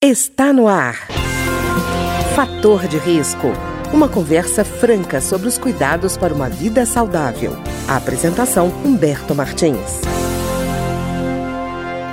Está no ar. Fator de risco. Uma conversa franca sobre os cuidados para uma vida saudável. A apresentação Humberto Martins.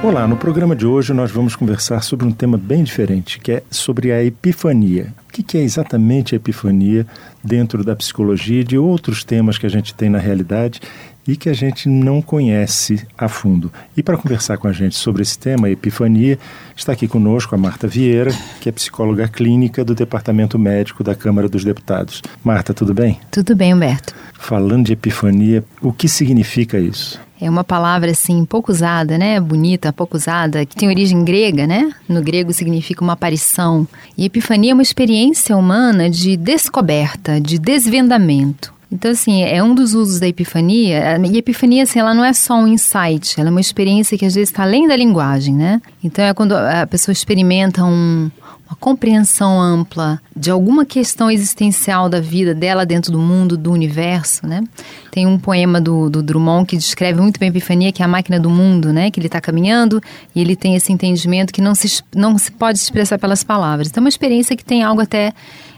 Olá, no programa de hoje nós vamos conversar sobre um tema bem diferente, que é sobre a epifania. O que é exatamente a epifania dentro da psicologia e de outros temas que a gente tem na realidade e que a gente não conhece a fundo. E para conversar com a gente sobre esse tema, a epifania, está aqui conosco a Marta Vieira, que é psicóloga clínica do Departamento Médico da Câmara dos Deputados. Marta, tudo bem? Tudo bem, Humberto. Falando de epifania, o que significa isso? É uma palavra assim pouco usada, né? Bonita, pouco usada, que tem origem grega, né? No grego significa uma aparição. E epifania é uma experiência humana de descoberta, de desvendamento. Então, assim, é um dos usos da epifania. E a epifania, assim, ela não é só um insight, ela é uma experiência que às vezes está além da linguagem, né? Então, é quando a pessoa experimenta um, uma compreensão ampla de alguma questão existencial da vida dela dentro do mundo, do universo, né? Tem um poema do, do Drummond que descreve muito bem a epifania, que é a máquina do mundo, né? Que ele está caminhando e ele tem esse entendimento que não se, não se pode expressar pelas palavras. Então, é uma experiência que tem algo até,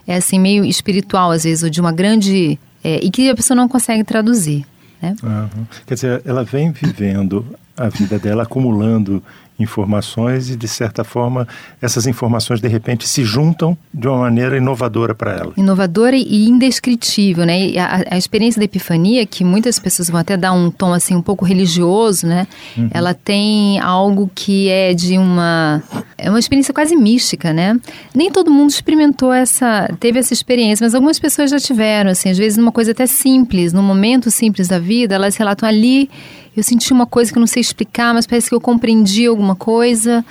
é assim, meio espiritual, às vezes, ou de uma grande é, e que a pessoa não consegue traduzir. Né? Uhum. Quer dizer, ela vem vivendo a vida dela, acumulando informações e, de certa forma, essas informações de repente se juntam de uma maneira inovadora para ela. Inovadora e indescritível, né? E a, a, experiência da epifania, que muitas pessoas vão até dar um tom assim um pouco religioso, né? Uhum. Ela tem algo que é de uma é uma experiência quase mística, né? Nem todo mundo experimentou essa, teve essa experiência, mas algumas pessoas já tiveram, assim, às vezes numa coisa até simples, num momento simples da vida, elas relatam ali eu senti uma coisa que eu não sei explicar, mas parece que eu compreendi alguma coisa.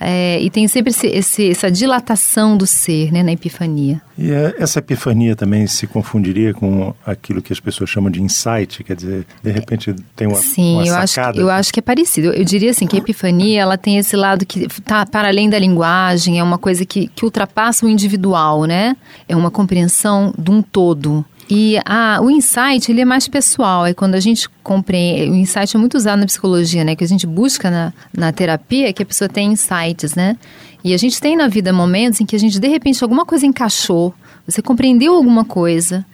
É, e tem sempre esse, esse, essa dilatação do ser né, na epifania. E é, essa epifania também se confundiria com aquilo que as pessoas chamam de insight, quer dizer, de repente tem uma Sim, uma eu, acho, eu acho que é parecido. Eu diria assim que a epifania ela tem esse lado que está para além da linguagem, é uma coisa que, que ultrapassa o individual, né? É uma compreensão de um todo. E a, o insight, ele é mais pessoal, é quando a gente compreende, o insight é muito usado na psicologia, né, que a gente busca na, na terapia, que a pessoa tem insights, né, e a gente tem na vida momentos em que a gente, de repente, alguma coisa encaixou, você compreendeu alguma coisa,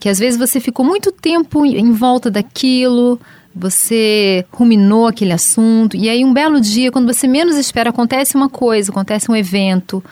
que às vezes você ficou muito tempo em volta daquilo, você ruminou aquele assunto, e aí um belo dia, quando você menos espera, acontece uma coisa, acontece um evento,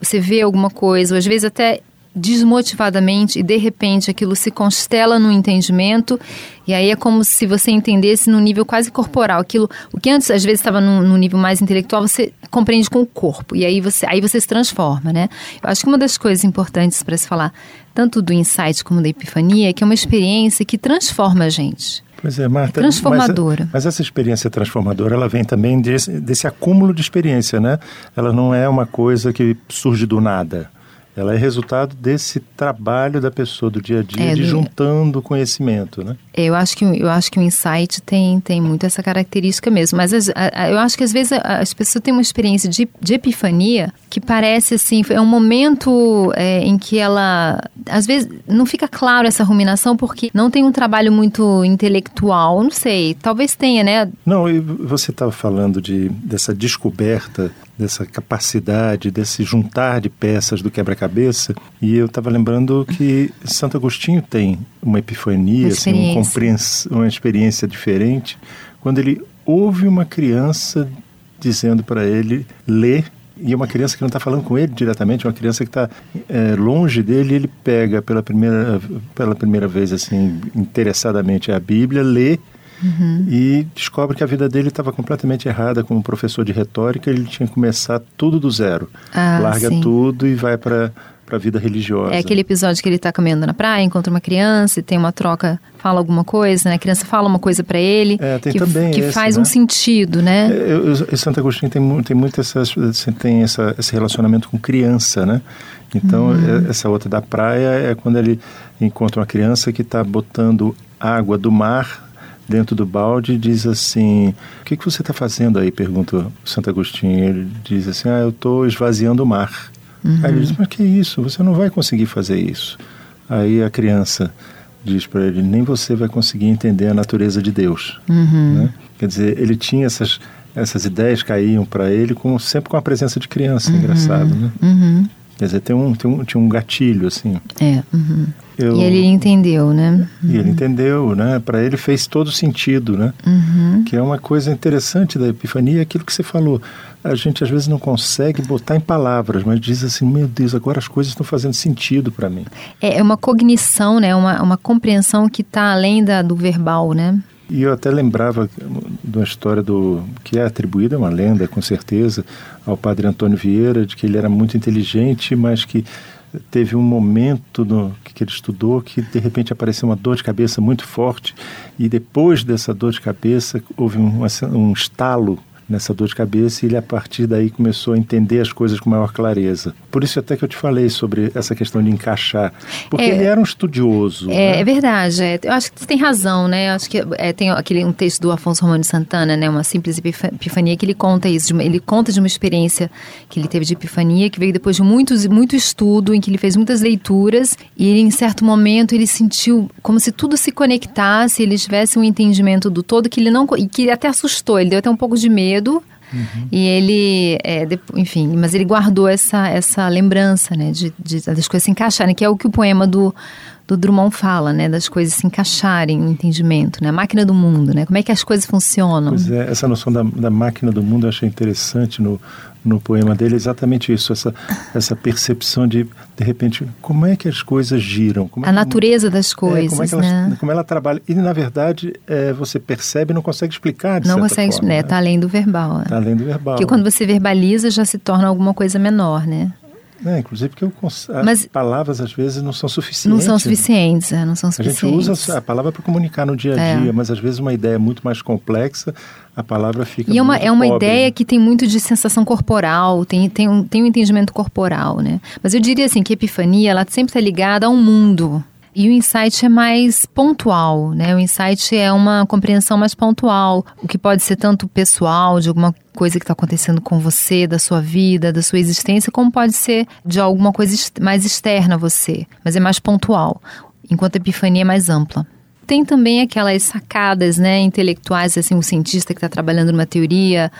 você vê alguma coisa, ou às vezes até desmotivadamente e de repente aquilo se constela no entendimento e aí é como se você entendesse no nível quase corporal aquilo o que antes às vezes estava no, nível mais intelectual você compreende com o corpo e aí você aí você se transforma né eu acho que uma das coisas importantes para se falar tanto do insight como da epifania é que é uma experiência que transforma a gente Pois é, Marta. Transformadora. Mas, mas, essa experiência transformadora, ela vem também desse, desse acúmulo de experiência, né? Ela não é uma coisa que surge do nada. Ela é resultado desse trabalho da pessoa do dia a dia, é, de juntando conhecimento, né? Eu acho que eu acho que o insight tem tem muito essa característica mesmo. Mas eu acho que às vezes as pessoas têm uma experiência de, de epifania que parece assim é um momento é, em que ela às vezes não fica claro essa ruminação porque não tem um trabalho muito intelectual. Não sei, talvez tenha, né? Não, você estava falando de dessa descoberta dessa capacidade, desse juntar de peças do quebra-cabeça. E eu estava lembrando que Santo Agostinho tem uma epifania, uma experiência, assim, um uma experiência diferente, quando ele ouve uma criança dizendo para ele ler e é uma criança que não está falando com ele diretamente, uma criança que está é, longe dele, ele pega pela primeira, pela primeira vez, assim, interessadamente a Bíblia, lê Uhum. E descobre que a vida dele estava completamente errada como professor de retórica, ele tinha que começar tudo do zero. Ah, Larga sim. tudo e vai para para a vida religiosa. É aquele episódio que ele está caminhando na praia, encontra uma criança e tem uma troca, fala alguma coisa, né? A criança fala uma coisa para ele é, tem que, também que esse, faz né? um sentido, né? É, Santo Agostinho tem, tem muito essas, tem essa, esse relacionamento com criança, né? Então, uhum. essa outra da praia é quando ele encontra uma criança que está botando água do mar dentro do balde diz assim: O que, que você está fazendo aí? pergunta o Santo Agostinho. Ele diz assim: Ah, eu estou esvaziando o mar. Uhum. Aí ele diz: Mas que isso? Você não vai conseguir fazer isso. Aí a criança diz para ele: Nem você vai conseguir entender a natureza de Deus. Uhum. Né? Quer dizer, ele tinha essas essas ideias caíam para ele sempre com a presença de criança, uhum. engraçado, né? Uhum. Quer dizer, tem um, tem um, tinha um gatilho, assim. É. Uhum. Eu, e ele entendeu, né? E ele entendeu, né? Para ele fez todo sentido, né? Uhum. Que é uma coisa interessante da epifania, aquilo que você falou. A gente às vezes não consegue botar em palavras, mas diz assim: meu Deus, agora as coisas estão fazendo sentido para mim. É, é uma cognição, né? Uma, uma compreensão que está além da, do verbal, né? E eu até lembrava de uma história do que é atribuída, uma lenda com certeza, ao padre Antônio Vieira, de que ele era muito inteligente, mas que teve um momento no, que ele estudou que de repente apareceu uma dor de cabeça muito forte. E depois dessa dor de cabeça houve um, um estalo nessa dor de cabeça e ele a partir daí começou a entender as coisas com maior clareza. Por isso até que eu te falei sobre essa questão de encaixar, porque é, ele era um estudioso. É, né? é verdade, é, eu acho que você tem razão, né? Eu acho que é, tem aquele um texto do Afonso Romano Santana, né? Uma simples epifania que ele conta isso, de uma, ele conta de uma experiência que ele teve de epifania que veio depois de muitos muito estudo, em que ele fez muitas leituras e ele, em certo momento ele sentiu como se tudo se conectasse, ele tivesse um entendimento do todo que ele não e que até assustou, ele deu até um pouco de medo medo. Uhum. E ele, é, enfim, mas ele guardou essa, essa lembrança, né, de, de, das coisas se encaixarem, que é o que o poema do, do Drummond fala, né, das coisas se encaixarem no entendimento, né, a máquina do mundo, né, como é que as coisas funcionam. Pois é, essa noção da, da máquina do mundo eu achei interessante no, no poema dele, exatamente isso, essa, essa percepção de, de repente, como é que as coisas giram. a é, natureza das coisas, é, como, é que elas, né? como ela trabalha. E, na verdade, é, você percebe e não consegue explicar, de Não consegue, forma, né? Está além do verbal. Está além do verbal. Porque quando você verbaliza, já se torna alguma coisa menor, né? É, inclusive porque eu, as Mas, palavras às vezes não são suficientes. Não são suficientes, é, não são suficientes. A gente usa a palavra para comunicar no dia a é. dia, é. mas às vezes uma ideia muito mais complexa, a palavra fica E é uma, é uma ideia que tem muito de sensação corporal, tem, tem, um, tem um entendimento corporal, né? Mas eu diria assim que a epifania, ela sempre está ligada a um mundo, e o insight é mais pontual, né? O insight é uma compreensão mais pontual, o que pode ser tanto pessoal, de alguma coisa que está acontecendo com você, da sua vida, da sua existência, como pode ser de alguma coisa mais externa a você, mas é mais pontual, enquanto a epifania é mais ampla. Tem também aquelas sacadas, né, intelectuais, assim, um cientista que está trabalhando numa teoria,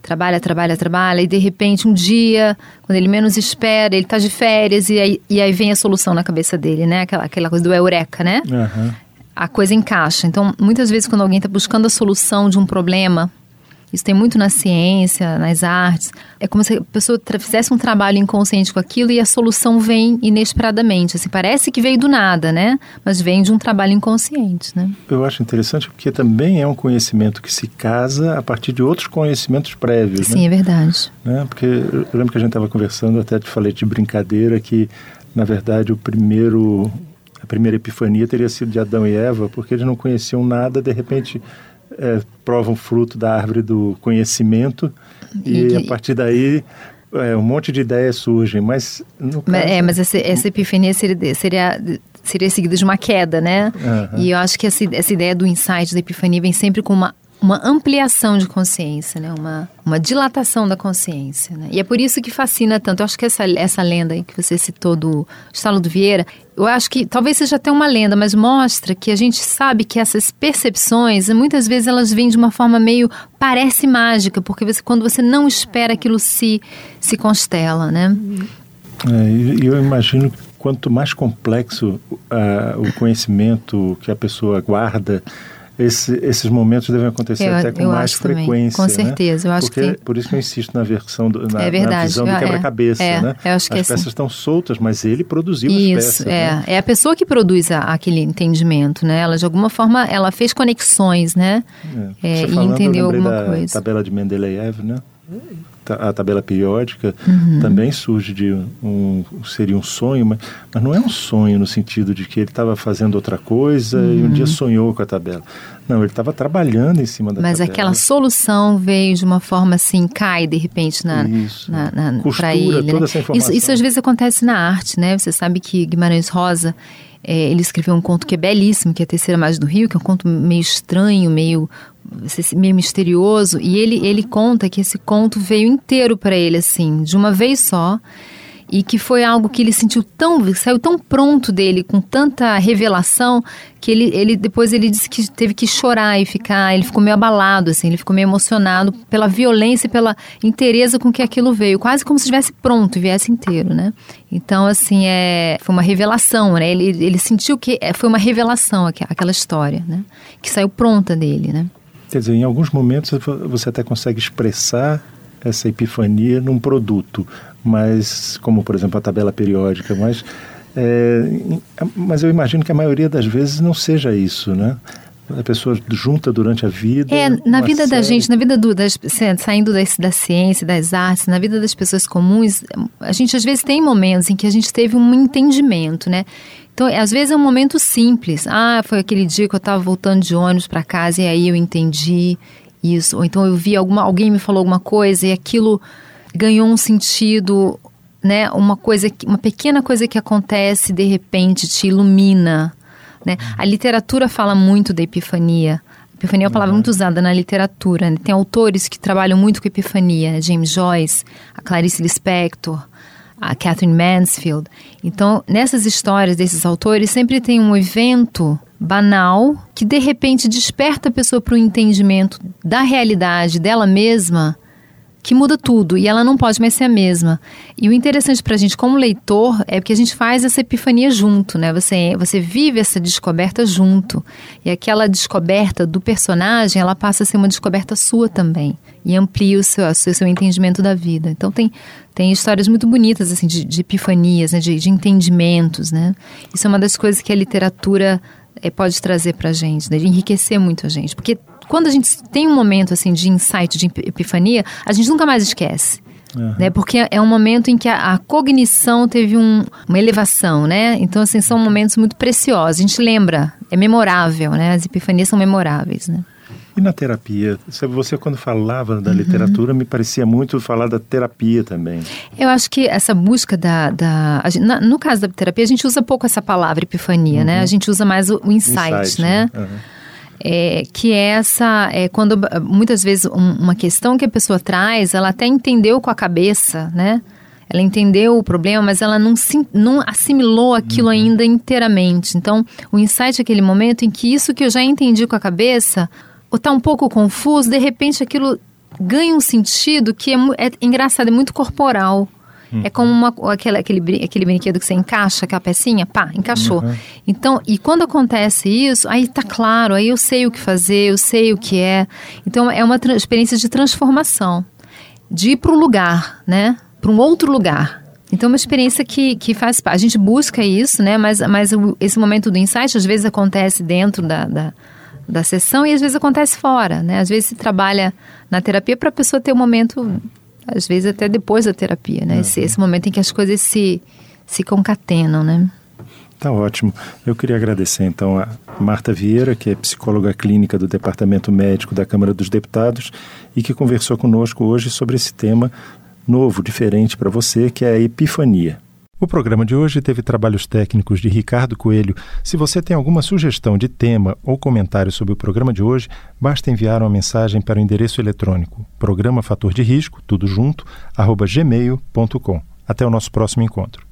trabalha, trabalha, trabalha, e de repente um dia, quando ele menos espera, ele está de férias e aí, e aí vem a solução na cabeça dele, né, aquela, aquela coisa do eureka, né? Uhum. A coisa encaixa. Então, muitas vezes quando alguém está buscando a solução de um problema, isso tem muito na ciência, nas artes. É como se a pessoa fizesse um trabalho inconsciente com aquilo e a solução vem inesperadamente. Assim, parece que veio do nada, né? Mas vem de um trabalho inconsciente, né? Eu acho interessante porque também é um conhecimento que se casa a partir de outros conhecimentos prévios. Sim, né? é verdade. Né? Porque eu lembro que a gente estava conversando, até te falei de brincadeira que, na verdade, o primeiro a primeira epifania teria sido de Adão e Eva, porque eles não conheciam nada, de repente é, provam fruto da árvore do conhecimento e, e a partir daí é, um monte de ideias surgem, mas no caso... É, mas essa, essa epifania seria, seria, seria seguida de uma queda, né? Uhum. E eu acho que essa, essa ideia do insight, da epifania, vem sempre com uma uma ampliação de consciência, né? uma, uma dilatação da consciência. Né? E é por isso que fascina tanto. Eu acho que essa, essa lenda que você citou do Estalo do Vieira, eu acho que talvez seja até uma lenda, mas mostra que a gente sabe que essas percepções, muitas vezes elas vêm de uma forma meio parece mágica, porque você, quando você não espera aquilo se, se constela, né? É, eu imagino que quanto mais complexo uh, o conhecimento que a pessoa guarda, esse, esses momentos devem acontecer eu, até com mais frequência. Também. Com certeza, né? eu acho Porque, que. Por isso que eu insisto na versão, do, na, é na visão do é, quebra-cabeça. É, né? eu acho que as é peças assim. estão soltas, mas ele produziu isso, as peças. É, né? é a pessoa que produz a, aquele entendimento, né? Ela, de alguma forma, ela fez conexões, né? É. É, e entendeu alguma coisa. tabela de Mendeleev, né? A tabela periódica uhum. também surge de um seria um sonho, mas, mas não é um sonho no sentido de que ele estava fazendo outra coisa uhum. e um dia uhum. sonhou com a tabela. Não, ele estava trabalhando em cima da mas tabela. Mas aquela solução veio de uma forma assim, cai de repente na, isso. na, na Costura ele. toda né? essa informação. Isso, isso às vezes acontece na arte, né? Você sabe que Guimarães Rosa é, ele escreveu um conto que é belíssimo, que é a Terceira Margem do Rio, que é um conto meio estranho, meio meio misterioso, e ele, ele conta que esse conto veio inteiro para ele, assim, de uma vez só, e que foi algo que ele sentiu tão, saiu tão pronto dele, com tanta revelação, que ele, ele depois ele disse que teve que chorar e ficar, ele ficou meio abalado, assim, ele ficou meio emocionado pela violência e pela inteireza com que aquilo veio, quase como se estivesse pronto viesse inteiro, né? Então, assim, é, foi uma revelação, né? Ele, ele sentiu que é, foi uma revelação aquela história, né? Que saiu pronta dele, né? Quer dizer, em alguns momentos você até consegue expressar essa epifania num produto, mas como por exemplo a tabela periódica, mas é, mas eu imagino que a maioria das vezes não seja isso, né? A pessoa junta durante a vida. É, na vida série... da gente, na vida do, das, saindo da, da ciência, das artes, na vida das pessoas comuns, a gente às vezes tem momentos em que a gente teve um entendimento, né? Então, às vezes é um momento simples. Ah, foi aquele dia que eu estava voltando de ônibus para casa e aí eu entendi isso. Ou então eu vi alguma, alguém me falou alguma coisa e aquilo ganhou um sentido, né? Uma coisa, uma pequena coisa que acontece de repente te ilumina, né? A literatura fala muito da epifania. Epifania é uma palavra muito usada na literatura. Né? Tem autores que trabalham muito com epifania, James Joyce, a Clarice Lispector, a Catherine Mansfield. Então, nessas histórias desses autores, sempre tem um evento banal que de repente desperta a pessoa para o entendimento da realidade dela mesma que muda tudo e ela não pode mais ser a mesma. E o interessante para a gente como leitor é que a gente faz essa epifania junto, né? Você, você vive essa descoberta junto. E aquela descoberta do personagem, ela passa a ser uma descoberta sua também. E amplia o seu, o seu, entendimento da vida. Então tem, tem histórias muito bonitas, assim, de, de epifanias, né? de, de entendimentos, né? Isso é uma das coisas que a literatura é, pode trazer para gente, né? enriquecer muito a gente. Porque quando a gente tem um momento assim de insight, de epifania, a gente nunca mais esquece. Uhum. Né? Porque é um momento em que a, a cognição teve um, uma elevação, né? Então, assim, são momentos muito preciosos. A gente lembra, é memorável, né? As epifanias são memoráveis, né? E na terapia? Você, quando falava da uhum. literatura, me parecia muito falar da terapia também. Eu acho que essa busca da. da na, no caso da terapia, a gente usa pouco essa palavra epifania, uhum. né? A gente usa mais o, o insight, insight, né? Uhum. É, que é essa, é, quando muitas vezes um, uma questão que a pessoa traz, ela até entendeu com a cabeça, né? Ela entendeu o problema, mas ela não, não assimilou aquilo uhum. ainda inteiramente. Então, o insight é aquele momento em que isso que eu já entendi com a cabeça, ou está um pouco confuso, de repente aquilo ganha um sentido que é, é engraçado, é muito corporal. É como uma, aquele, aquele, aquele brinquedo que você encaixa, aquela pecinha, pá, encaixou. Uhum. Então, e quando acontece isso, aí tá claro, aí eu sei o que fazer, eu sei o que é. Então, é uma experiência de transformação, de ir para um lugar, né? Para um outro lugar. Então, é uma experiência que, que faz parte. A gente busca isso, né? Mas, mas esse momento do insight, às vezes, acontece dentro da, da da sessão e às vezes acontece fora, né? Às vezes se trabalha na terapia para a pessoa ter um momento às vezes até depois da terapia, né? Uhum. Esse, esse momento em que as coisas se, se concatenam, né? Tá ótimo. Eu queria agradecer então a Marta Vieira, que é psicóloga clínica do Departamento Médico da Câmara dos Deputados e que conversou conosco hoje sobre esse tema novo, diferente para você, que é a epifania. O programa de hoje teve trabalhos técnicos de Ricardo Coelho. Se você tem alguma sugestão de tema ou comentário sobre o programa de hoje, basta enviar uma mensagem para o endereço eletrônico programa fator de risco, tudo junto, arroba gmail.com. Até o nosso próximo encontro.